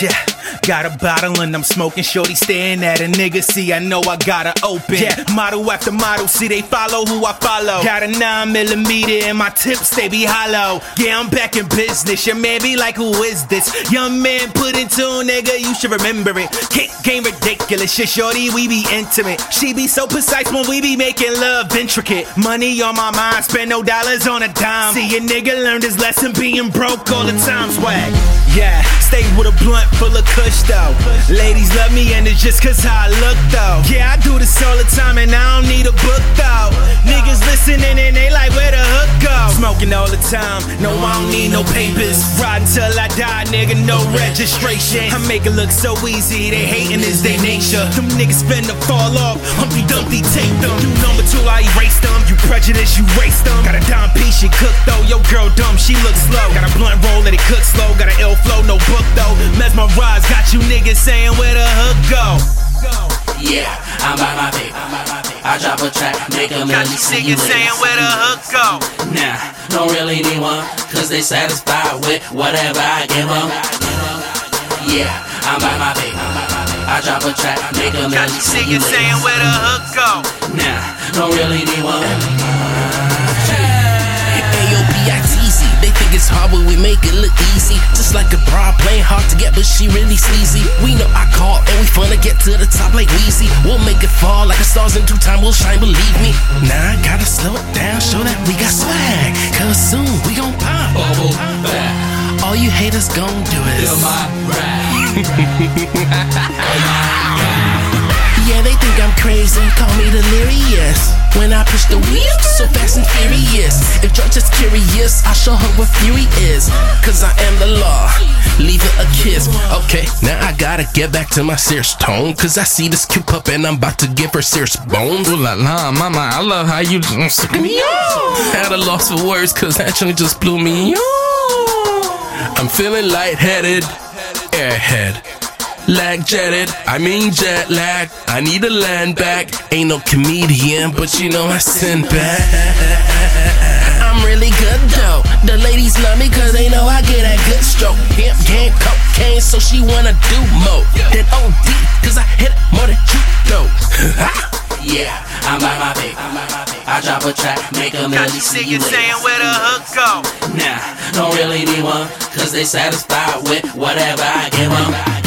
Yeah, got a bottle and I'm smoking. Shorty staring at a nigga. See, I know I gotta open. Yeah, model after model. See, they follow who I follow. Got a nine millimeter and my tips they be hollow. Yeah, I'm back in business. Your man be like, who is this? Young Man Put In Tune nigga. You should remember it. Kick game ridiculous. Shit, shorty, we be intimate. She be so precise when we be making love intricate. Money on my mind, spend no dollars on a dime. See, a nigga learned his lesson being broke all the time. Swag. Yeah, stay with a blunt full of kush though. Ladies love me and it's just cause how I look though. Yeah, I do this all the time and I don't need a book though. Niggas listening and they like where the hook go. Smoking all the time, no I don't need no papers. Ride until I die, nigga, no registration. I make it look so easy, they hating is their nature. Them niggas finna fall off, Humpty Dumpty take them. You number two, I erase them. You prejudice, you race them. Got a dime piece, she cook though. Yo girl dumb, she look slow. Got a blunt roll, let it cook slow. Got an ill flow, no book though. Mesmerize, got you niggas saying where the hook go. Yeah, I'm by my baby. I drop a track, make a Got million you you niggas saying where the hook go. Nah, don't really need one, cause they satisfied with whatever I give them. Yeah, I'm by my baby. I drop a track, make a Got million you you niggas saying where the hook go. Nah, don't really need one. AOBITZ. Think it's hard, but we make it look easy. Just like a broad playing hard to get, but she really sleazy. We know I call and we finna get to the top like Weezy. We'll make it fall like a stars in due time. We'll shine, believe me. Now I gotta slow it down, show that we got swag. Cause soon we gon' pop. Bubble back, All you haters gon' do is. feel my rap. Yeah, they think I'm crazy, call me delirious. When I push the wheel, so curious, I'll show her what fury is. Cause I am the law, leave her a kiss. Okay, now I gotta get back to my serious tone. Cause I see this cute pup and I'm about to give her serious bones. Ooh la la, mama, I love how you suck me on. At a loss for words, cause that joint just blew me on. I'm feeling lightheaded, airhead. Lag jetted, I mean jet lag. I need a land back. Ain't no comedian, but you know I send back. So she wanna do more. Then OD, cause I hit it more than you though. Yeah, I'm by my baby. I drop a track, make a million you see you niggas saying where the hook go. Nah, don't really need one, cause they satisfied with whatever I give them.